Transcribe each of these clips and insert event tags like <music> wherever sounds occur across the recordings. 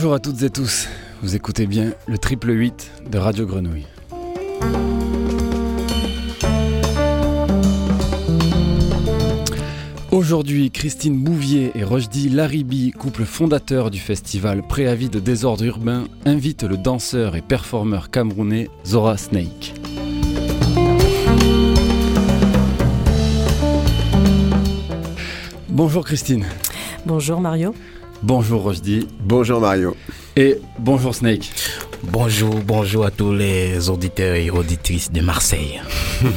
Bonjour à toutes et tous, vous écoutez bien le triple 8 de Radio Grenouille. Aujourd'hui, Christine Bouvier et Rojdi Laribi, couple fondateur du festival Préavis de désordre urbain, invitent le danseur et performeur camerounais Zora Snake. Bonjour Christine. Bonjour Mario. Bonjour Rojdi. Bonjour Mario. Et bonjour Snake. Bonjour, bonjour à tous les auditeurs et auditrices de Marseille. <laughs>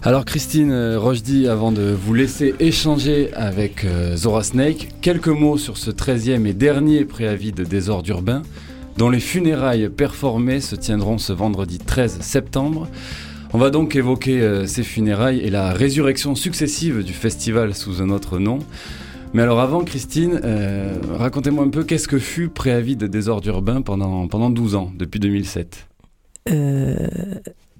Alors Christine euh, Rojdi, avant de vous laisser échanger avec euh, Zora Snake, quelques mots sur ce 13e et dernier préavis de désordre urbain, dont les funérailles performées se tiendront ce vendredi 13 septembre. On va donc évoquer euh, ces funérailles et la résurrection successive du festival sous un autre nom. Mais alors avant, Christine, euh, racontez-moi un peu qu'est-ce que fut Préavis de désordre urbain pendant, pendant 12 ans, depuis 2007 euh,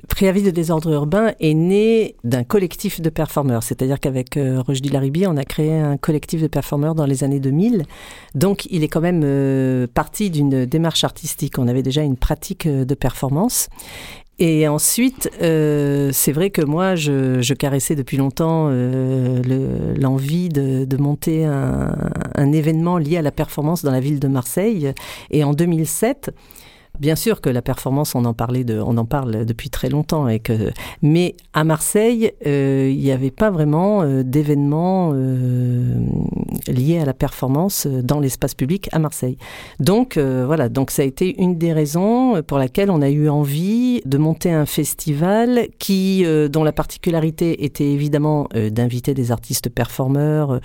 Préavis de désordre urbain est né d'un collectif de performeurs, c'est-à-dire qu'avec euh, Rojdi Laribi, on a créé un collectif de performeurs dans les années 2000. Donc il est quand même parti d'une démarche artistique. On avait déjà une pratique de performance. Et ensuite, euh, c'est vrai que moi, je, je caressais depuis longtemps euh, le- l'envie de, de monter un, un événement lié à la performance dans la ville de Marseille. Et en 2007, Bien sûr que la performance, on en parlait, de, on en parle depuis très longtemps, et mais à Marseille, euh, il n'y avait pas vraiment euh, d'événements euh, liés à la performance dans l'espace public à Marseille. Donc voilà, donc ça a été une des raisons pour laquelle on a eu envie de monter un festival qui, dont la particularité était évidemment d'inviter des artistes performeurs.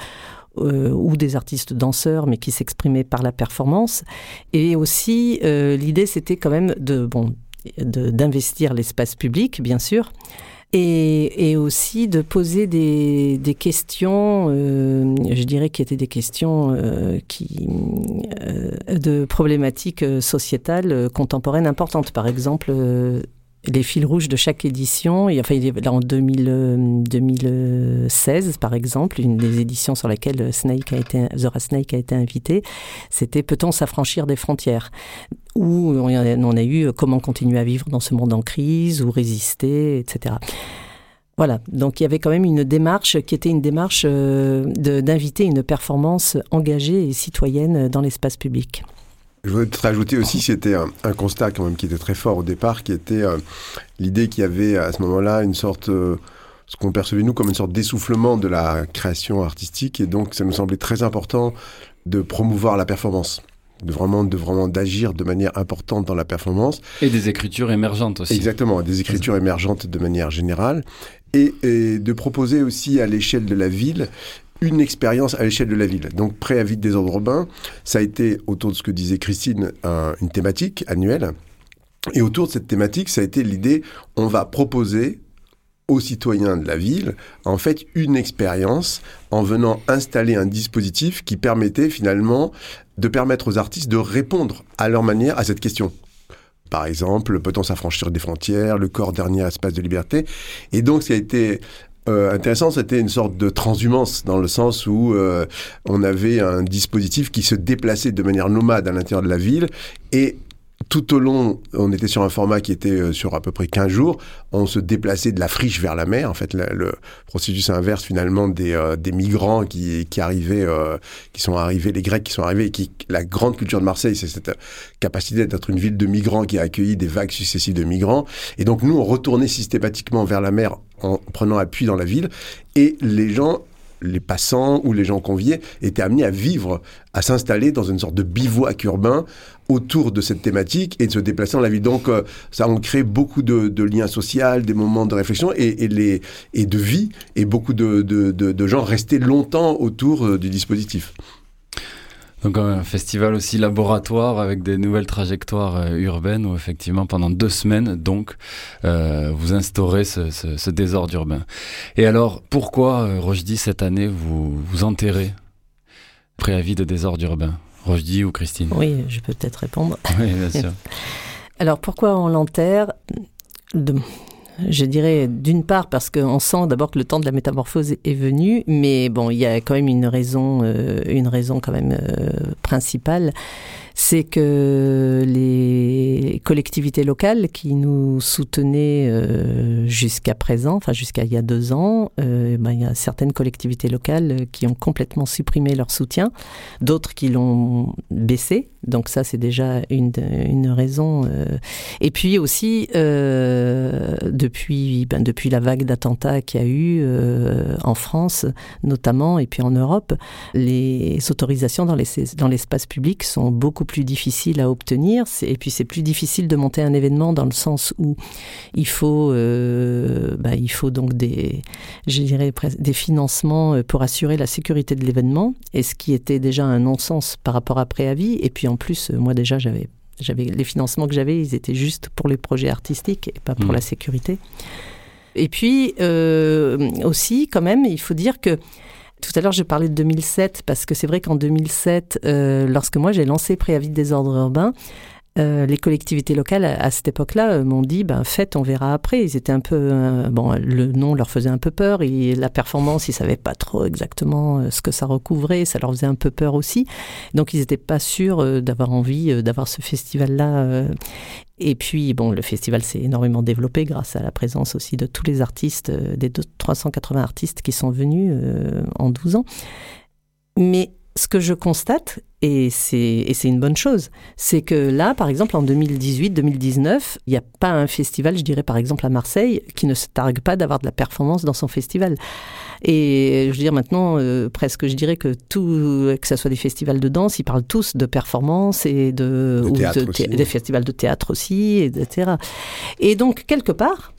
Euh, ou des artistes danseurs, mais qui s'exprimaient par la performance. Et aussi, euh, l'idée, c'était quand même de, bon, d'investir l'espace public, bien sûr, et, et aussi de poser des, des questions, euh, je dirais qui étaient des questions euh, qui, de problématiques sociétales contemporaines importantes. Par exemple, les fils rouges de chaque édition, et, enfin, là en 2000, euh, 2016 par exemple, une des éditions sur laquelle Snake a été, Zora Snake a été invité, c'était Peut-on s'affranchir des frontières? Où on on a eu Comment continuer à vivre dans ce monde en crise, ou résister, etc. Voilà, donc il y avait quand même une démarche qui était une démarche euh, d'inviter une performance engagée et citoyenne dans l'espace public. Je voudrais te rajouter aussi, c'était un, un constat quand même qui était très fort au départ, qui était euh, l'idée qu'il y avait à ce moment-là une sorte, euh, ce qu'on percevait nous comme une sorte d'essoufflement de la création artistique, et donc ça nous semblait très important de promouvoir la performance, de vraiment, de vraiment d'agir de manière importante dans la performance. Et des écritures émergentes aussi. Exactement, des écritures émergentes de manière générale, et, et de proposer aussi à l'échelle de la ville une expérience à l'échelle de la ville. Donc, préavis de désordre urbain, ça a été, autour de ce que disait Christine, un- une thématique annuelle. Et autour de cette thématique, ça a été l'idée, on va proposer aux citoyens de la ville, en fait, une expérience en venant installer un dispositif qui permettait finalement de permettre aux artistes de répondre à leur manière à cette question. Par exemple, peut-on s'affranchir des frontières, le corps dernier espace de liberté Et donc, qui a été euh, intéressant, c'était une sorte de transhumance dans le sens où euh, on avait un dispositif qui se déplaçait de manière nomade à l'intérieur de la ville et tout au long, on était sur un format qui était euh, sur à peu près 15 jours. On se déplaçait de la friche vers la mer. En fait, le, processus inverse finalement des, euh, migrants qui, qui arrivaient, euh, qui sont arrivés, les Grecs qui sont arrivés. Et qui, la grande culture de Marseille, c'est cette capacité d'être une ville de migrants qui a accueilli des vagues successives de migrants. Et donc nous, on retournait systématiquement vers la mer en prenant appui dans la ville. Et les gens les passants ou les gens conviés étaient amenés à vivre, à s'installer dans une sorte de bivouac urbain autour de cette thématique et de se déplacer dans la ville. Donc euh, ça on crée beaucoup de, liens sociaux, des moments de réflexion et, de vie et beaucoup de, de, de gens restaient longtemps autour euh, du dispositif. Donc un festival aussi laboratoire avec des nouvelles trajectoires euh, urbaines où effectivement pendant deux semaines donc euh, vous instaurez ce, ce, ce, désordre urbain. Et alors pourquoi euh, Rojdi cette année vous vous enterrez préavis de désordre urbain? Rojdi ou Christine? Oui, je peux peut-être répondre. Oui, bien sûr. <laughs> alors pourquoi on l'enterre? De... je dirais d'une part parce qu'on sent d'abord que le temps de la métamorphose est venu, mais bon, il y a quand même une raison, euh, une raison quand même euh, principale, c'est que les collectivités locales qui nous soutenaient euh, jusqu'à présent, enfin jusqu'à il y a deux ans, euh, ben, il y a certaines collectivités locales qui ont complètement supprimé leur soutien, d'autres qui l'ont baissé. Donc ça, c'est déjà une, une raison. Euh. Et puis aussi, depuis, ben, depuis la vague d'attentats qu'il y a eu en France, notamment, et puis en Europe, les autorisations dans l'espace dans public sont beaucoup plus difficile à obtenir. Et puis c'est plus difficile de monter un événement dans le sens où il faut, euh, bah, il faut donc des, je dirais, des financements euh, pour assurer la sécurité de l'événement. Et ce qui était déjà un non-sens par rapport à préavis. Et puis en plus, euh, moi déjà, j'avais j'avais les financements que j'avais, ils étaient juste pour les projets artistiques et pas pour mmh. la sécurité. Et puis aussi, quand même, il faut dire que tout à l'heure, je parlais de 2007 parce que c'est vrai qu'en 2007, euh, lorsque moi j'ai lancé Préavis de désordre urbain, euh, les collectivités locales à, cette époque-là euh, m'ont dit ben faites on verra après. Ils étaient un peu bon le nom leur faisait un peu peur. Et la performance ils savaient pas trop exactement ce que ça recouvrait. Ça leur faisait un peu peur aussi. Donc ils n'étaient pas sûrs d'avoir envie d'avoir ce festival là et puis, bon, le festival s'est énormément développé grâce à la présence aussi de tous les artistes, euh, des 380 artistes qui sont venus euh, en 12 ans. Mais ce que je constate, et c'est une bonne chose, c'est que là, par exemple, en 2018-2019, il n'y a pas un festival, je dirais par exemple à Marseille, qui ne se targue pas d'avoir de la performance dans son festival. Et je veux dire maintenant, euh, presque, je dirais que tout, que ce soit des festivals de danse, ils parlent tous de performance et de, ou de des festivals de théâtre aussi, etc. Et donc quelque part,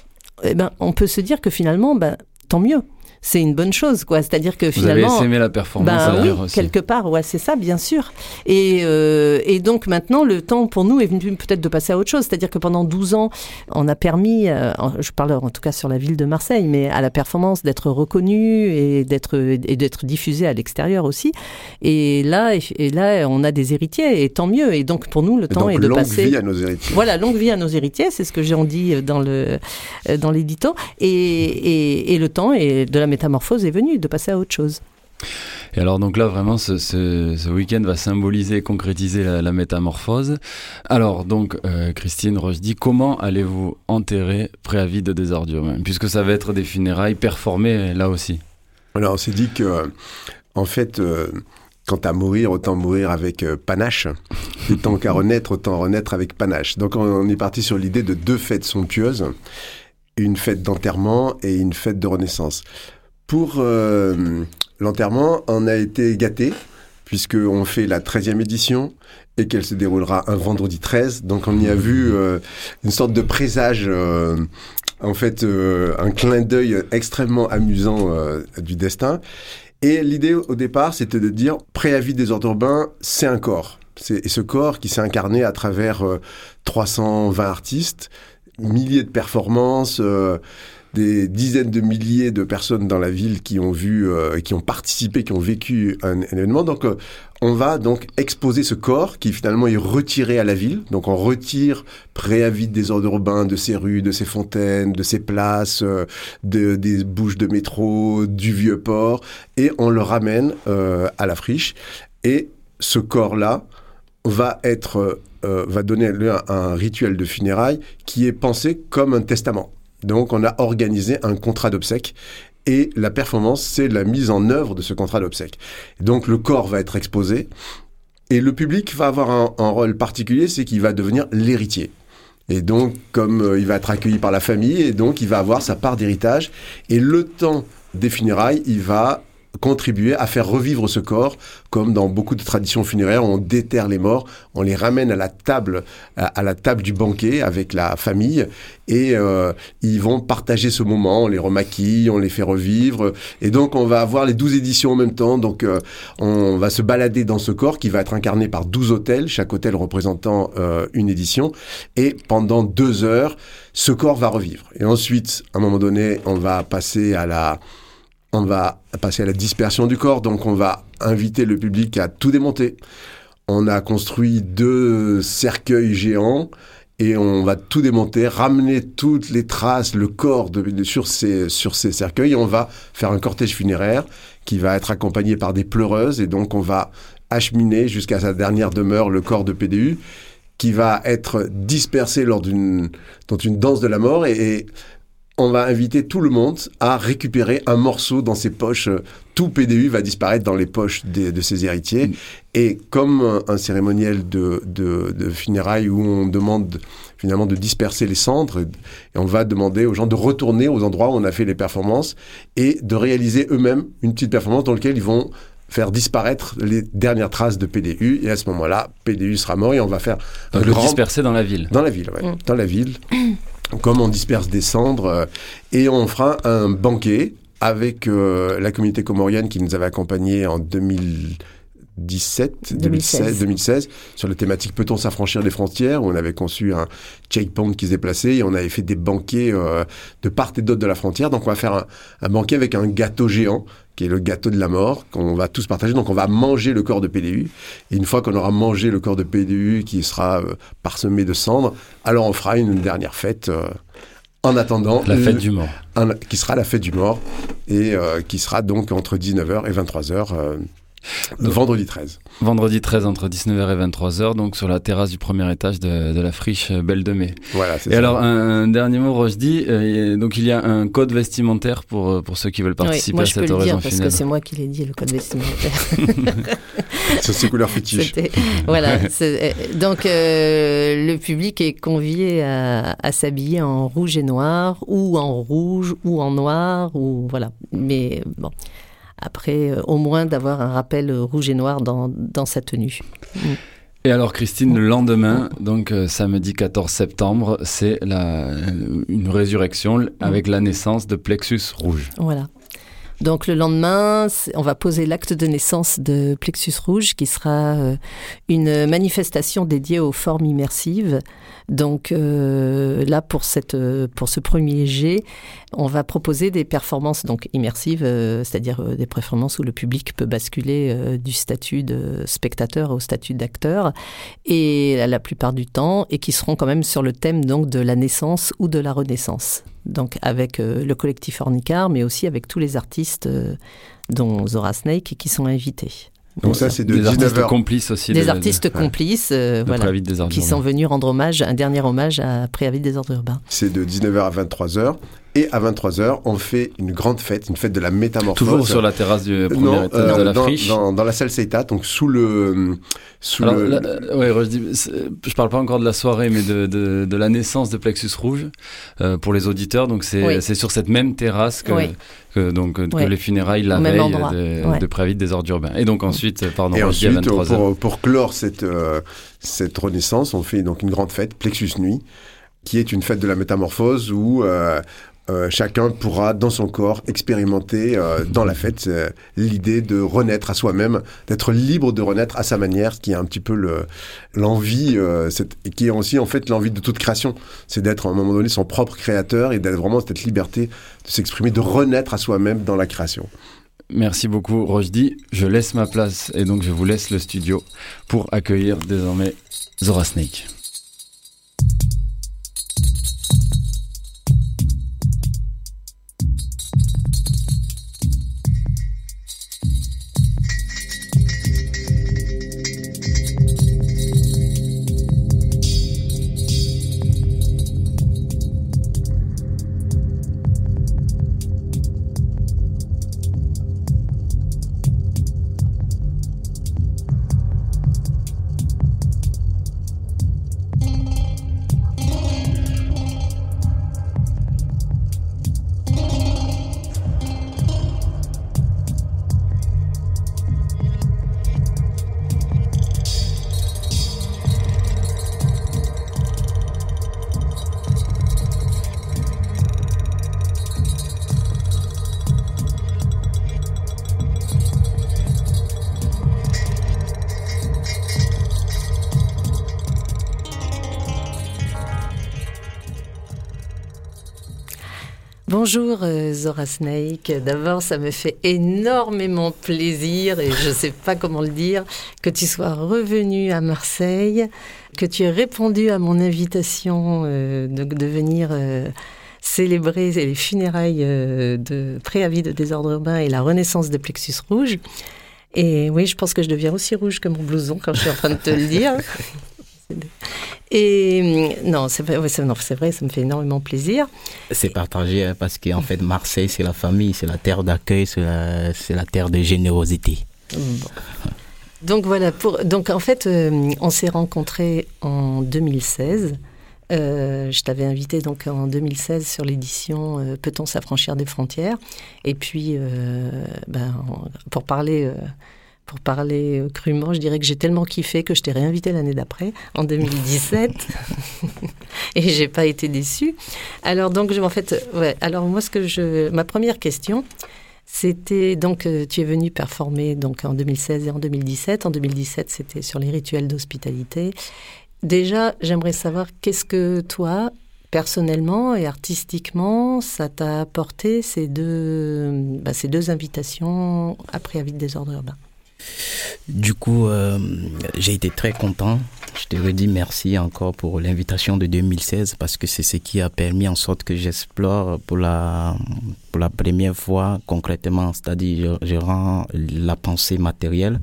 eh ben, on peut se dire que finalement, ben, tant mieux c'est une bonne chose, quoi. C'est-à-dire que finalement, vous avez aimé la performance ben, oui, aussi. quelque part, ouais, c'est ça, bien sûr. Et, euh, et donc maintenant, le temps pour nous est venu peut-être de passer à autre chose. C'est-à-dire que pendant 12 ans, on a permis, euh, je parle en tout cas sur la ville de Marseille, mais à la performance d'être reconnue et d'être et d'être diffusée à l'extérieur aussi. Et là, et là, on a des héritiers, et tant mieux. Et donc pour nous, le temps est de passer. Longue vie à nos héritiers. Voilà, longue vie à nos héritiers, c'est ce que j'ai dit dans le dans l'édito. Et, et, et le temps est de la métamorphose est venue, de passer à autre chose. Et alors donc là vraiment ce, week-end va symboliser, concrétiser la, métamorphose. Alors donc euh, Christine Roche dit comment allez-vous enterrer préavis de désordure puisque ça va être des funérailles performées là aussi. Alors on s'est dit que en fait euh, quant à mourir, autant mourir avec euh, panache. Et tant qu'à renaître, autant renaître avec panache. Donc on est parti sur l'idée de deux fêtes somptueuses une fête d'enterrement et une fête de renaissance. Pour euh, l'enterrement, on a été gâté puisqu'on fait la 13e édition et qu'elle se déroulera un vendredi 13. Donc on y a vu euh, une sorte de présage, euh, en fait, un clin d'œil extrêmement amusant du destin. Et l'idée au départ, c'était de dire préavis des ordres urbains, c'est un corps. C'est ce corps qui s'est incarné à travers 320 artistes, milliers de performances, euh, des dizaines de milliers de personnes dans la ville qui ont vu, euh, qui ont participé, qui ont vécu un, événement. Donc, euh, on va donc exposer ce corps qui finalement est retiré à la ville. Donc, on retire préavis des ordres urbains, de ses rues, de ses fontaines, de ses places, de, des bouches de métro, du vieux port, et on le ramène à la friche. Et ce corps-là va être euh, va donner lieu un rituel de funérailles qui est pensé comme un testament. Donc on a organisé un contrat d'obsèques et la performance, c'est la mise en œuvre de ce contrat d'obsèques. Donc le corps va être exposé et le public va avoir un, rôle particulier, c'est qu'il va devenir l'héritier. Et donc, comme euh, il va être accueilli par la famille, et donc il va avoir sa part d'héritage. Et le temps des funérailles, il va contribuer à faire revivre ce corps, comme dans beaucoup de traditions funéraires, on déterre les morts, on les ramène à la table, à, la table du banquet avec la famille, et euh, ils vont partager ce moment, on les remaquille, on les fait revivre, et donc on va avoir les douze éditions en même temps, donc euh, on va se balader dans ce corps qui va être incarné par douze hôtels, chaque hôtel représentant euh, une édition, et pendant deux heures, ce corps va revivre. Et ensuite, à un moment donné, on va passer à la on va passer à la dispersion du corps, donc on va inviter le public à tout démonter. On a construit deux cercueils géants et on va tout démonter, ramener toutes les traces, le corps de, sur, ces, sur ces cercueils on va faire un cortège funéraire qui va être accompagné par des pleureuses et donc on va acheminer jusqu'à sa dernière demeure le corps de PDU qui va être dispersé lors d'une dans une danse de la mort et on va inviter tout le monde à récupérer un morceau dans ses poches. Tout PDU va disparaître dans les poches de ses héritiers. Mm. Et comme un, cérémoniel de, de, funérailles où on demande finalement de disperser les cendres, et on va demander aux gens de retourner aux endroits où on a fait les performances et de réaliser eux-mêmes une petite performance dans laquelle ils vont faire disparaître les dernières traces de PDU. Et à ce moment-là, PDU sera mort et on va faire... le disperser dans la ville. Dans la ville, oui. Mm. Dans la ville <clears throat> comme on disperse des cendres, euh, et on fera un banquet avec euh, la communauté comorienne qui nous avait accompagnés en 2017, 2016. 2016, sur la thématique Peut-on s'affranchir des frontières? Où on avait conçu un checkpoint qui se déplaçait et on avait fait des banquets euh, de part et d'autre de la frontière. Donc on va faire un, un banquet avec un gâteau géant qui est le gâteau de la mort, qu'on va tous partager. Donc on va manger le corps de PDU. Et une fois qu'on aura mangé le corps de PDU qui sera euh, parsemé de cendres, alors on fera une, dernière fête. Euh, en attendant... La fête du mort. qui sera la fête du mort et euh, qui sera donc entre 19h et 23h vendredi 13. Vendredi 13 entre 19h et 23h, donc sur la terrasse du premier étage de, la friche Belle de Mai. Voilà, c'est Et alors, un, dernier mot, Rochdi. Euh, donc, il y a un code vestimentaire pour, euh, pour ceux qui veulent participer à cette oraison finale. Parce que c'est moi qui l'ai dit, le code vestimentaire. <laughs> c'est ses couleurs fétiches. Voilà. Euh, donc, le public est convié à, à s'habiller en rouge et noir, ou en rouge, ou en noir, ou voilà. Mais bon après, euh, au moins d'avoir un rappel rouge et noir dans, dans sa tenue. Et alors Christine, le lendemain, donc euh, samedi 14 septembre, c'est une résurrection avec la naissance de Plexus Rouge. Voilà. Donc le lendemain, on va poser l'acte de naissance de Plexus Rouge, qui sera euh, une manifestation dédiée aux formes immersives. Donc euh, là, pour, cette, pour ce premier jet, on va proposer des performances donc immersives, euh, c'est-à-dire des performances où le public peut basculer du statut de spectateur au statut d'acteur, et la plupart du temps, et qui seront quand même sur le thème donc de la naissance ou de la renaissance donc avec euh, le collectif Ornicar, mais aussi avec tous les artistes, euh, dont Zora Snake, qui sont invités. Donc, ça, c'est de des artistes complices aussi. Des artistes complices, euh, voilà, qui sont venus rendre hommage, un dernier hommage à Préavis des ordres urbains. C'est de 19h à 23h. Et à 23h, on fait une grande fête, une fête de la métamorphose. Toujours sur la terrasse du premier étage euh, de la dans, friche. dans, dans, la salle Seita, donc sous le... Sous Alors, le... Euh, ouais, je, dis, je parle pas encore de la soirée, mais de, de, de la naissance de Plexus Rouge euh, pour les auditeurs. Donc c'est c'est sur cette même terrasse que, que, donc, que les funérailles la veille de, de Prévite des ordres urbains. Et donc ensuite, pardon, Et ensuite, à 23 pour, pour, clore cette, cette renaissance, on fait donc une grande fête, Plexus Nuit qui est une fête de la métamorphose où euh, euh, chacun pourra dans son corps expérimenter euh, dans la fête euh, l'idée de renaître à soi-même, d'être libre de renaître à sa manière, qui est un petit peu l'envie, qui est aussi en fait l'envie de toute création, c'est d'être à un moment donné son propre créateur et d'être vraiment cette liberté de s'exprimer, de renaître à soi-même dans la création. Merci beaucoup Rojdi. Je laisse ma place et donc je vous laisse le studio pour accueillir désormais Zora Snake. Bonjour euh, Zora Snake. D'abord, ça me fait énormément plaisir et je ne sais pas comment le dire que tu sois revenu à Marseille, que tu aies répondu à mon invitation euh, de, venir euh, célébrer les funérailles de préavis de désordre urbain et la renaissance de Plexus Rouge. Et oui, je pense que je deviens aussi rouge que mon blouson quand je suis en train de te le dire. <laughs> Et mm, non, c'est vrai, vrai, ça me fait énormément plaisir. C'est partagé hein, parce qu'en fait, Marseille, c'est la famille, c'est la terre d'accueil, c'est la, terre de générosité. Donc voilà, pour, donc en fait, euh, on s'est rencontrés en 2016. Euh, je t'avais invité donc en 2016 sur l'édition euh, Peut-on s'affranchir des frontières? Et puis, ben, pour parler pour parler euh, crûment, je dirais que j'ai tellement kiffé que je t'ai réinvité l'année d'après, en 2017, <laughs> et j'ai pas été déçue. Alors donc, en fait, ouais. Alors moi, ce que je, ma première question, c'était donc euh, tu es venu performer donc en 2016 et en 2017. En 2017, c'était sur les rituels d'hospitalité. Déjà, j'aimerais savoir qu'est-ce que toi, personnellement et artistiquement, ça t'a apporté ces deux, bah, ces deux invitations après avis de désordre urbain. Du coup, euh, j'ai été très content. Je te redis merci encore pour l'invitation de 2016 parce que c'est ce qui a permis en sorte que j'explore pour la, pour la première fois concrètement, c'est-à-dire je, rends la pensée matérielle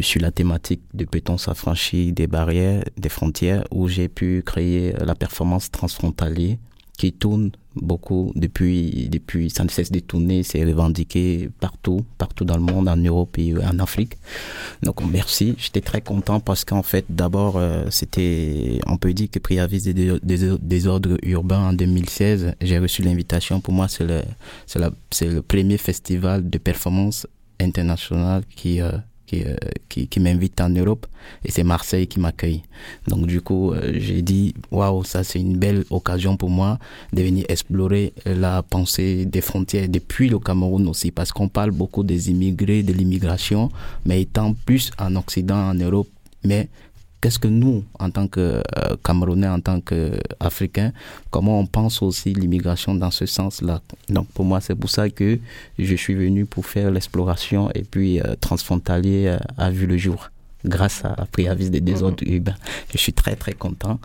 sur la thématique de peut-on s'affranchir des barrières, des frontières où j'ai pu créer la performance transfrontalière qui tourne beaucoup depuis, depuis, ça ne cesse de tourner, c'est revendiqué partout, partout dans le monde, en Europe et en Afrique. Donc merci, j'étais très content parce qu'en fait, d'abord, euh, c'était, on peut dire que Priavis des, des, des, ordres urbains en 2016, j'ai reçu l'invitation. Pour moi, c'est le, c'est le premier festival de performance internationale qui, euh, euh, qui, qui, m'invite en Europe et c'est Marseille qui m'accueille. Donc du coup, euh, j'ai dit, waouh, ça c'est une belle occasion pour moi de venir explorer la pensée des frontières depuis le Cameroun aussi, parce qu'on parle beaucoup des immigrés, de l'immigration, mais étant plus en Occident, en Europe, mais qu'est-ce que nous, en tant que euh, Camerounais, en tant qu'Africains, comment on pense aussi l'immigration dans ce sens-là? Donc pour moi, c'est pour ça que je suis venu pour faire l'exploration et puis euh, Transfrontalier euh, a vu le jour grâce à Préavis des désordres mhm. urbains. Je suis très très content.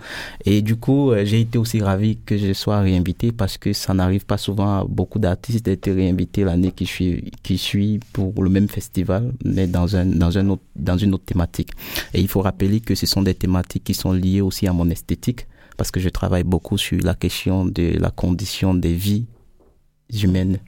Et du coup, euh, j'ai été aussi ravi que je sois réinvité parce que ça n'arrive pas souvent à beaucoup d'artistes d'être réinvités l'année qui suit, qui suit pour le même festival, mais dans, un, dans, un autre, dans une autre thématique. Et il faut rappeler que ce sont des thématiques qui sont liées aussi à mon esthétique parce que je travaille beaucoup sur la question de la condition des vies humaines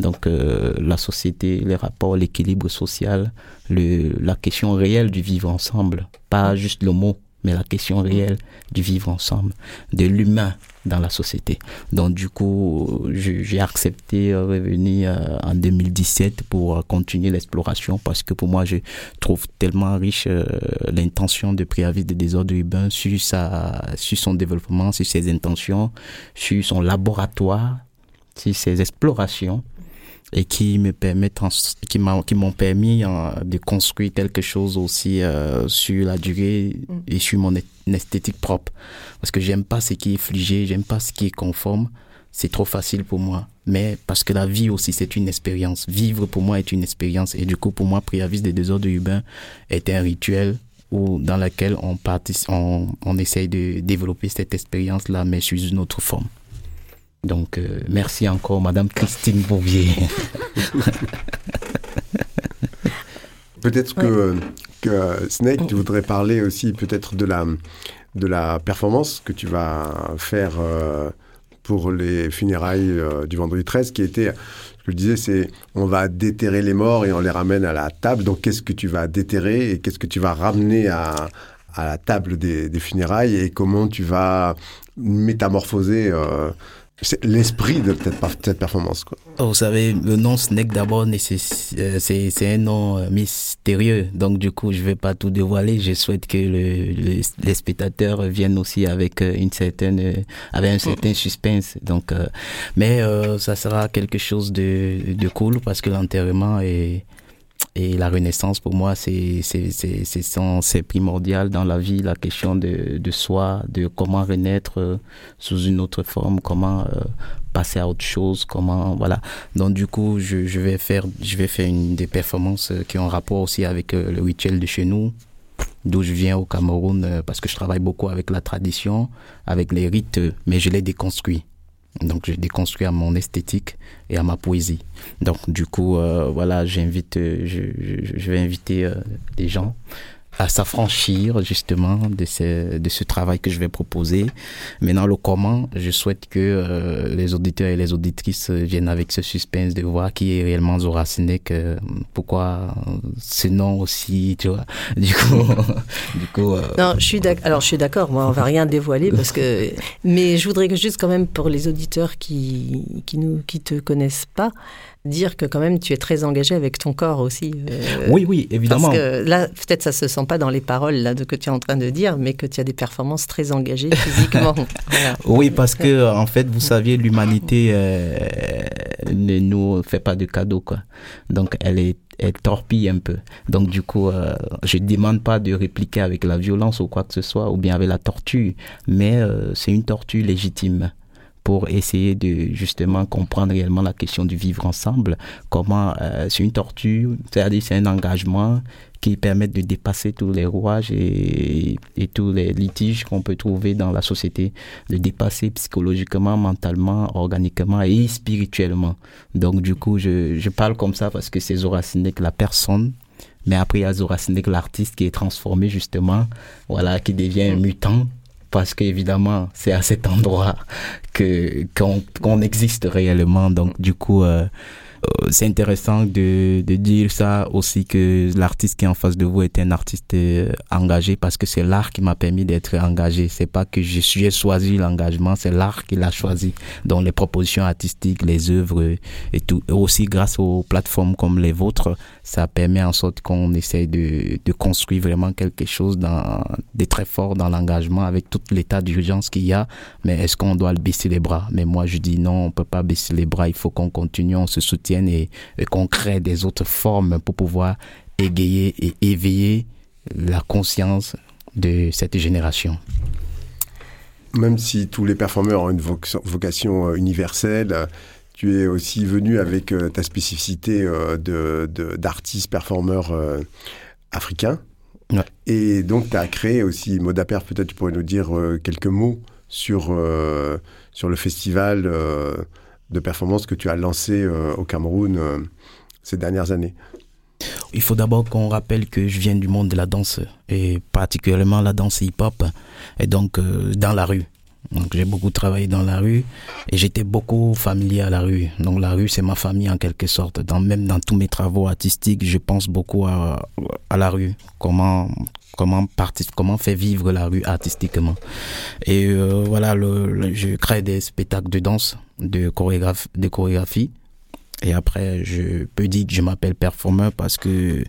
donc euh, la société, les rapports, l'équilibre social, le, la question réelle du vivre ensemble, pas juste le mot, mais la question réelle du vivre ensemble, de l'humain dans la société. Donc du coup, j'ai accepté revenir euh, en 2017 pour continuer l'exploration parce que pour moi, je trouve tellement riche euh, l'intention de préavis de désordre urbain sur, sa, sur son développement, sur ses intentions, sur son laboratoire, sur ses explorations et qui me permettent qui m'ont qui m'ont permis euh, de construire quelque chose aussi euh, sur la durée mm. et sur mon esthétique propre. Parce que j'aime pas ce qui est figé j'aime pas ce qui est conforme. C'est trop facile pour moi. Mais parce que la vie aussi c'est une expérience. Vivre pour moi est une expérience. Et du coup pour moi Priavis des désordres urbains est un rituel où dans lequel on, on, on essaye de développer cette expérience là mais sous une autre forme donc, euh, merci encore, Madame Christine Bouvier. <laughs> peut-être que, Snake, tu voudrais parler aussi peut-être de la, de la performance que tu vas faire euh, pour les funérailles euh, du vendredi 13, qui était, ce que je disais, c'est on va déterrer les morts et on les ramène à la table. Donc, qu'est-ce que tu vas déterrer et qu'est-ce que tu vas ramener à, à la table des, funérailles et comment tu vas métamorphoser c'est l'esprit de cette performance. Quoi. Oh, vous savez, le nom Snake d'abord, euh, c'est un nom euh, mystérieux. Donc du coup, je vais pas tout dévoiler. Je souhaite que le, les spectateurs viennent aussi avec euh, une certaine, avec un certain suspense. Donc, mais ça sera quelque chose de, de cool parce que l'enterrement est Et la renaissance, pour moi, c'est primordial dans la vie, la question de, de soi, de comment renaître euh, sous une autre forme, comment euh, passer à autre chose, comment voilà. Donc du coup, je, je vais faire je vais faire une des performances qui ont rapport aussi avec le rituel de chez nous, d'où je viens au Cameroun, parce que je travaille beaucoup avec la tradition, avec les rites, mais je les déconstruis. Donc, je déconstruis à mon esthétique et à ma poésie. Donc, du coup, euh, voilà, j'invite, euh, je, je, je, vais inviter euh, des gens à s'affranchir justement de ce, de ce travail que je vais proposer. Maintenant, le comment, je souhaite que euh, les auditeurs et les auditrices viennent avec ce suspense de voir qui est réellement Zora Sinek, euh, pourquoi ce nom aussi, tu vois. <laughs> Du coup, <laughs> du coup. Euh... Non, je suis d'accord. Alors, je suis d'accord. Moi, on va rien dévoiler parce que, mais je voudrais juste quand même pour les auditeurs qui qui nous qui te connaissent pas, dire que quand même tu es très engagé avec ton corps aussi. Euh, oui, oui, évidemment. Parce que là, peut-être ça se sent pas dans les paroles là de que tu es en train de dire, mais que tu as des performances très engagées <laughs> physiquement. voilà. Oui, parce que en fait, vous saviez, l'humanité euh, ne nous fait pas de cadeaux, quoi. Donc, elle est elle torpille un peu. Donc du coup, euh, je ne demande pas de répliquer avec la violence ou quoi que ce soit, ou bien avec la torture, mais euh, c'est une torture légitime pour essayer de justement comprendre réellement la question du vivre ensemble. Comment euh, c'est une torture, c'est-à-dire c'est un engagement qui permet de dépasser tous les rouages et, et tous les litiges qu'on peut trouver dans la société, de dépasser psychologiquement, mentalement, organiquement et spirituellement. Donc du coup, je, je parle comme ça parce que c'est Zora Sinek, la personne mais après, il y a Zora l'artiste qui est transformé justement, voilà, qui devient un mutant parce qu'évidemment, c'est à cet endroit que qu'on existe réellement. Donc, du coup, euh, c'est intéressant de, de dire ça aussi que l'artiste qui est en face de vous est un artiste euh, engagé parce que c'est l'art qui m'a permis d'être engagé. C'est pas que je suis choisi l'engagement, c'est l'art qui l'a choisi. Donc les propositions artistiques, les œuvres et tout. Et aussi grâce aux plateformes comme les vôtres, ça permet en sorte qu'on essaye de, de construire vraiment quelque chose dans, de très fort dans l'engagement avec tout l'état d'urgence qu'il y a. Mais est-ce qu'on doit baisser les bras? Mais moi je dis non, on peut pas baisser les bras. Il faut qu'on continue, on se soutient et, et qu'on crée des autres formes pour pouvoir égayer et éveiller la conscience de cette génération. Même si tous les performeurs ont une vocation universelle, tu es aussi venu avec ta spécificité d'artiste de, performeur africain. Ouais. Et donc, tu as créé aussi, Modaper, peut-être tu pourrais nous dire quelques mots sur, sur le festival de performance que tu as lancé euh, au Cameroun euh, ces dernières années Il faut d'abord qu'on rappelle que je viens du monde de la danse, et particulièrement la danse hip-hop, et donc euh, dans la rue. Donc j'ai beaucoup travaillé dans la rue et j'étais beaucoup familier à la rue. Donc la rue c'est ma famille en quelque sorte. Dans, même dans tous mes travaux artistiques, je pense beaucoup à, à la rue. Comment comment partir, comment faire vivre la rue artistiquement. Et euh, voilà, le, le, je crée des spectacles de danse, de chorégraphie, de chorégraphie. Et après, je peux dire que je m'appelle performeur parce que,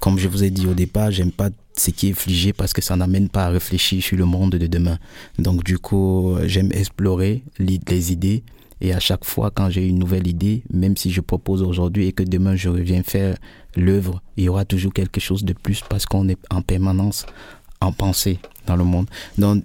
comme je vous ai dit au départ, j'aime pas ce qui est figé parce que ça n'amène pas à réfléchir sur le monde de demain. Donc du coup, j'aime explorer les idées et à chaque fois quand j'ai une nouvelle idée, même si je propose aujourd'hui et que demain je reviens faire l'œuvre, il y aura toujours quelque chose de plus parce qu'on est en permanence en pensée dans le monde. Donc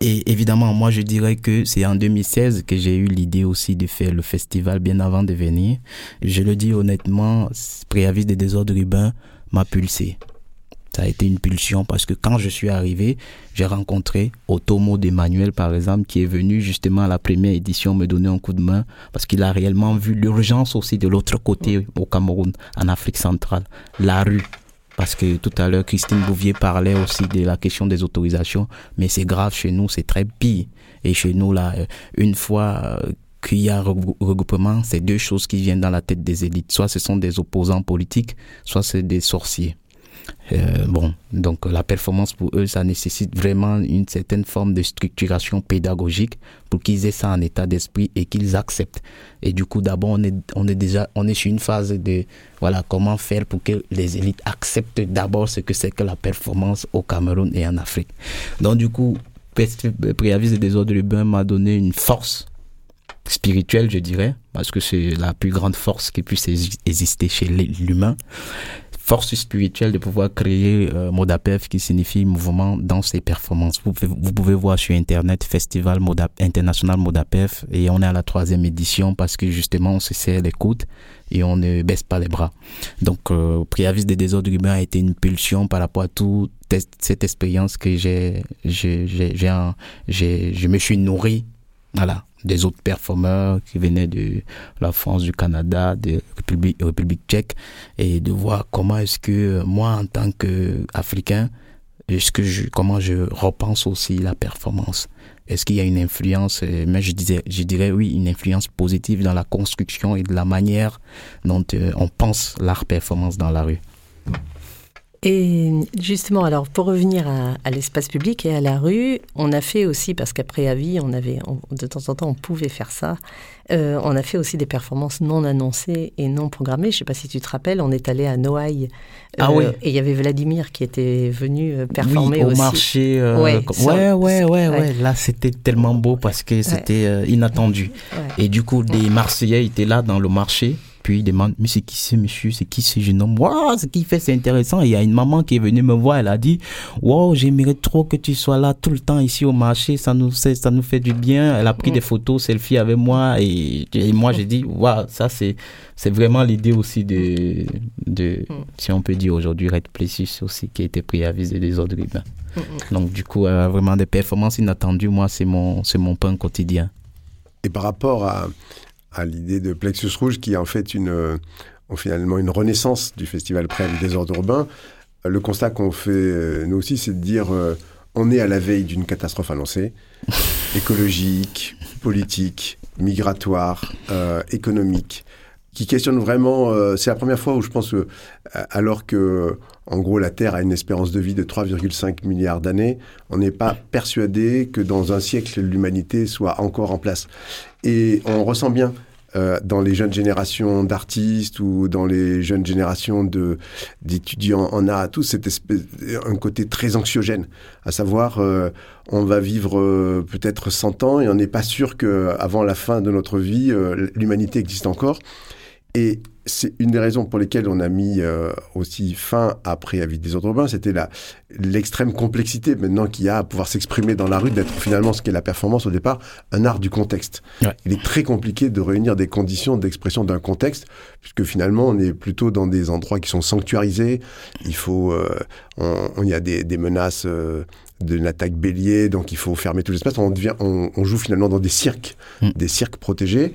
et évidemment, moi, je dirais que c'est en 2016 que j'ai eu l'idée aussi de faire le festival bien avant de venir. Je le dis honnêtement, Préavis des désordres urbains m'a pulsé. Ça a été une pulsion parce que quand je suis arrivé, j'ai rencontré Otomo d'Emmanuel, par exemple, qui est venu justement à la première édition me donner un coup de main parce qu'il a réellement vu l'urgence aussi de l'autre côté au Cameroun, en Afrique centrale, la rue. Parce que tout à l'heure, Christine Bouvier parlait aussi de la question des autorisations, mais c'est grave chez nous, c'est très pire. Et chez nous, là, une fois qu'il y a regroupement, c'est deux choses qui viennent dans la tête des élites. Soit ce sont des opposants politiques, soit c'est des sorciers. Euh, bon, donc la performance pour eux, ça nécessite vraiment une certaine forme de structuration pédagogique pour qu'ils aient ça en état d'esprit et qu'ils acceptent. Et du coup, d'abord, on est, on est déjà, on est sur une phase de, voilà, comment faire pour que les élites acceptent d'abord ce que c'est que la performance au Cameroun et en Afrique. Donc, du coup, Préavis des ordres urbains m'a donné une force spirituelle, je dirais, parce que c'est la plus grande force qui puisse exister chez l'humain force spirituelle de pouvoir créer euh, Modapef qui signifie mouvement dans ses performances. Vous pouvez, vous pouvez voir sur Internet Festival Modap, International Modapef et on est à la troisième édition parce que justement on se serre les coudes et on ne baisse pas les bras. Donc, euh, Préavis des désordres humains a été une pulsion par rapport à toute cette expérience que j'ai, j'ai, je me suis nourri, voilà, des autres performeurs qui venaient de la France, du Canada, de République, République tchèque, et de voir comment est-ce que moi, en tant qu'Africain, est-ce que je, comment je repense aussi la performance? Est-ce qu'il y a une influence, euh, mais je, disais, je dirais oui, une influence positive dans la construction et de la manière dont euh, on pense l'art performance dans la rue. Et justement, alors pour revenir à, l'espace public et à la rue, on a fait aussi, parce qu'après avis, on avait, de temps en temps, on pouvait faire ça, euh, on a fait aussi des performances non annoncées et non programmées. Je ne sais pas si tu te rappelles, on est allé à Noailles. ah oui. Et il y avait Vladimir qui était venu performer oui, au marché. ouais, ouais, ouais, ouais, Là, c'était tellement beau parce que c'était inattendu. Et du coup, des Marseillais étaient là dans le marché puis il demande, mais c'est qui ce monsieur, c'est qui ce jeune homme? Waouh, ce qu'il fait, c'est intéressant. il y a une maman qui est venue me voir, elle a dit, waouh, j'aimerais trop que tu sois là tout le temps ici au marché, ça nous, ça nous fait du bien. Elle a pris des photos, selfie avec moi, et, moi j'ai dit, waouh, ça c'est, c'est vraiment l'idée aussi de, de, si on peut dire aujourd'hui, Red Plessis aussi, qui a été pris à viser des autres humains. Donc du coup, euh, vraiment des performances inattendues, moi c'est mon, c'est mon pain quotidien. Et par rapport à, à l'idée de Plexus Rouge, qui est en fait une, euh, finalement une renaissance du festival Prême des ordres urbains. Euh, le constat qu'on fait, euh, nous aussi, c'est de dire on est à la veille d'une catastrophe annoncée, <laughs> écologique, politique, migratoire, économique, qui questionne vraiment. c'est la première fois où je pense que, alors que, en gros, la Terre a une espérance de vie de 3,5 milliards d'années, on n'est pas persuadé que dans un siècle, l'humanité soit encore en place. Et on ressent bien euh, dans les jeunes générations d'artistes ou dans les jeunes générations d'étudiants en art, tout cette un côté très anxiogène, à savoir euh, on va vivre euh, peut-être 100 ans et on n'est pas sûr que avant la fin de notre vie l'humanité existe encore. Et c'est une des raisons pour lesquelles on a mis euh, aussi fin après Avis des autres urbains, c'était l'extrême complexité maintenant qu'il y a à pouvoir s'exprimer dans la rue, d'être finalement ce qu'est la performance au départ, un art du contexte. Il est très compliqué de réunir des conditions d'expression d'un contexte, puisque finalement on est plutôt dans des endroits qui sont sanctuarisés. Il faut, euh, on, y a des, des menaces. Euh, d'une attaque bélier, donc il faut fermer tout l'espace. On, devient, on, on, joue finalement dans des cirques, mm. des cirques protégés.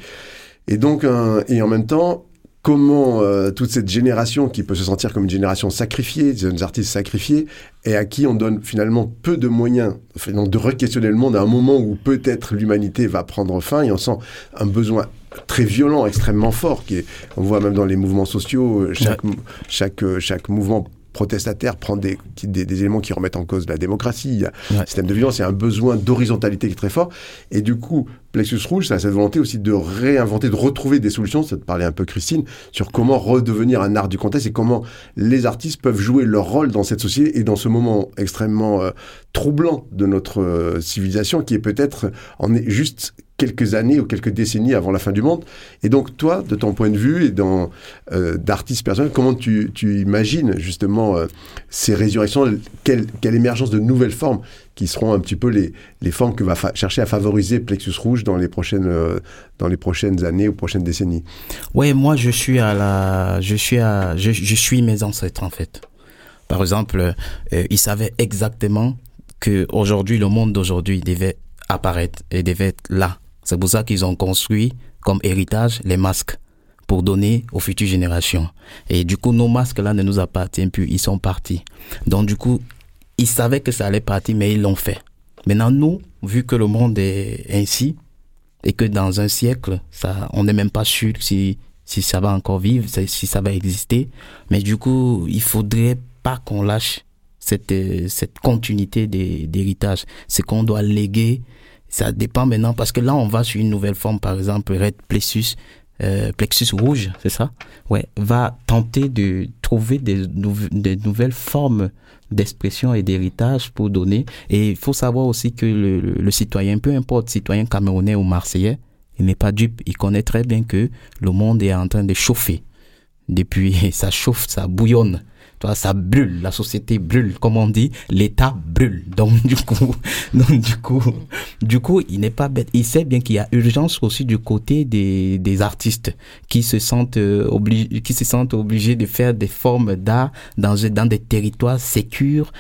Et donc, et en même temps, comment euh, toute cette génération qui peut se sentir comme une génération sacrifiée, des jeunes artistes sacrifiés, et à qui on donne finalement peu de moyens donc de re-questionner le monde à un moment où peut-être l'humanité va prendre fin, et on sent un besoin très violent, extrêmement fort, qui est, on voit même dans les mouvements sociaux, euh, chaque, chaque, euh, chaque mouvement protestataire prend des, des, éléments qui remettent en cause la démocratie, un système de violence, il y a un besoin d'horizontalité qui est très fort. Et du coup, Plexus Rouge, ça a cette volonté aussi de réinventer, de retrouver des solutions, ça te parlait un peu Christine, sur comment redevenir un art du contexte et comment les artistes peuvent jouer leur rôle dans cette société et dans ce moment extrêmement euh, troublant de notre euh, civilisation qui est peut-être en est juste quelques années ou quelques décennies avant la fin du monde. Et donc toi, de ton point de vue et dans euh, d'artiste personnel, comment tu, tu imagines justement euh, ces résurrections, quelle, quelle, émergence de nouvelles formes qui seront un petit peu les, les formes que va chercher à favoriser Plexus Rouge dans les prochaines euh, dans les prochaines années ou prochaines décennies? Oui, moi je suis à la je suis à je, je suis mes ancêtres en fait. Par exemple, ils savaient exactement que aujourd'hui le monde d'aujourd'hui devait apparaître et devait être là c'est pour ça qu'ils ont construit comme héritage les masques pour donner aux futures générations. Et du coup, nos masques-là ne nous appartiennent plus, ils sont partis. Donc du coup, ils savaient que ça allait partir, mais ils l'ont fait. Maintenant, nous, vu que le monde est ainsi, et que dans un siècle, ça, on n'est même pas sûr si, ça va encore vivre, si ça va exister, mais du coup, il faudrait pas qu'on lâche cette, cette continuité d'héritage. C'est qu'on doit léguer ça dépend maintenant parce que là, on va sur une nouvelle forme, par exemple, Red Plexus, euh, Plexus rouge, c'est ça? Ouais, va tenter de trouver des, des nouvelles formes d'expression et d'héritage pour donner. Et il faut savoir aussi que le, le, citoyen, peu importe citoyen camerounais ou marseillais, il n'est pas dupe. Il connaît très bien que le monde est en train de chauffer. Depuis, <laughs> ça chauffe, ça bouillonne. Ça brûle, la société brûle, comme on dit, l'État brûle. <laughs> Donc du coup, donc du coup, il n'est pas bête. Il sait bien qu'il y a urgence aussi du côté des, artistes qui se sentent euh, obligés, qui se sentent obligés de faire des formes d'art dans des territoires sécures,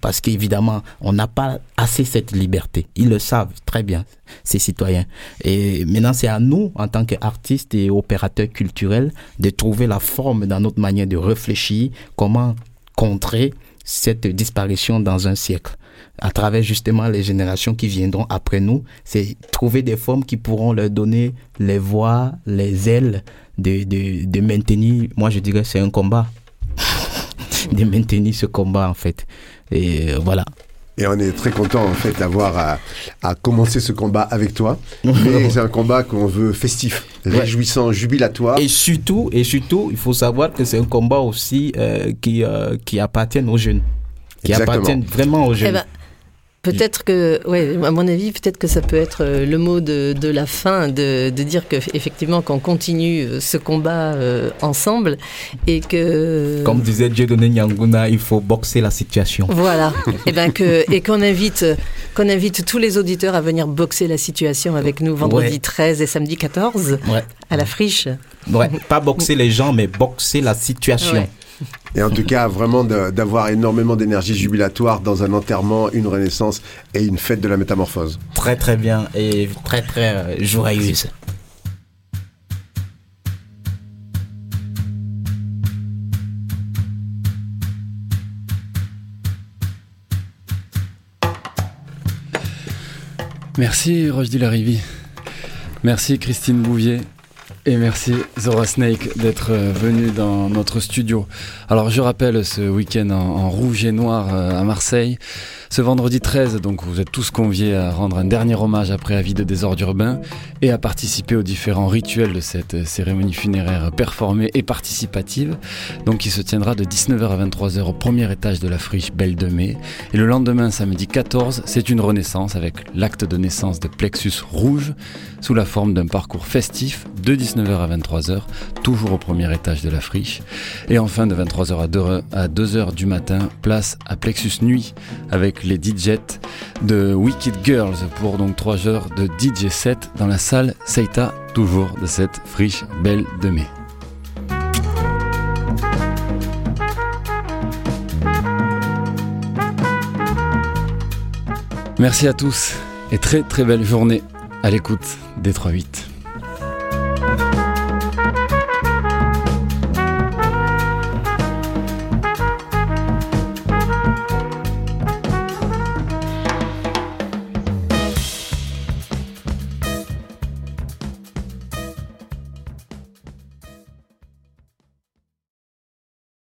parce qu'évidemment on n'a pas assez cette liberté. Ils le savent très bien, ces citoyens. Et maintenant c'est à nous en tant qu'artistes et opérateurs culturels de trouver la forme dans notre manière de réfléchir, comment contrer cette disparition dans un siècle à travers justement les générations qui viendront après nous, c'est trouver des formes qui pourront leur donner les voix, les ailes de, de, de maintenir, moi je dirais c'est un combat, <laughs> de maintenir ce combat en fait. Et voilà. Et on est très content en fait d'avoir à, à, commencer ce combat avec toi. Mais <laughs> c'est un combat qu'on veut festif, réjouissant, jubilatoire. Et surtout, et surtout, il faut savoir que c'est un combat aussi euh, qui qui, qui appartient aux jeunes, qui Exactement. appartient vraiment aux jeunes. Eh ben, Peut-être que, ouais, à mon avis, peut-être que ça peut être euh, le mot de, de la fin, de, de dire que effectivement qu'on continue euh, ce combat euh, ensemble et que. Comme disait Dieudonné Nyanguna, il faut boxer la situation. Voilà, <laughs> et ben que et qu'on invite qu'on invite tous les auditeurs à venir boxer la situation avec nous vendredi Ouais. 13 et samedi 14 Ouais. à la friche. Ouais, pas boxer les gens, mais boxer la situation. Ouais. Et en tout cas, vraiment d'avoir énormément d'énergie jubilatoire dans un enterrement, une renaissance et une fête de la métamorphose. Très très bien et très très euh, joyeuse. Merci Rochdi Larivi. Merci Christine Bouvier. Et merci Zora Snake d'être euh, venu dans notre studio. Alors je rappelle ce week-end en, en rouge et noir euh, à Marseille. Ce vendredi 13, donc vous êtes tous conviés à rendre un dernier hommage après avis de désordre urbain et à participer aux différents rituels de cette cérémonie funéraire performée et participative. Donc qui se tiendra de 19h à 23h au premier étage de la friche Belle de Mai. Et le lendemain, samedi 14, c'est une renaissance avec l'acte de naissance de Plexus Rouge sous la forme d'un parcours festif de 19h à 23h, toujours au premier étage de la friche. Et enfin, de 23h à 2h, à 2h du matin, place à Plexus Nuit avec les DJs de Wicked Girls pour donc 3 heures de DJ set dans la salle Seita, toujours de cette friche belle de mai. Merci à tous et très très belle journée à l'écoute des 3-8.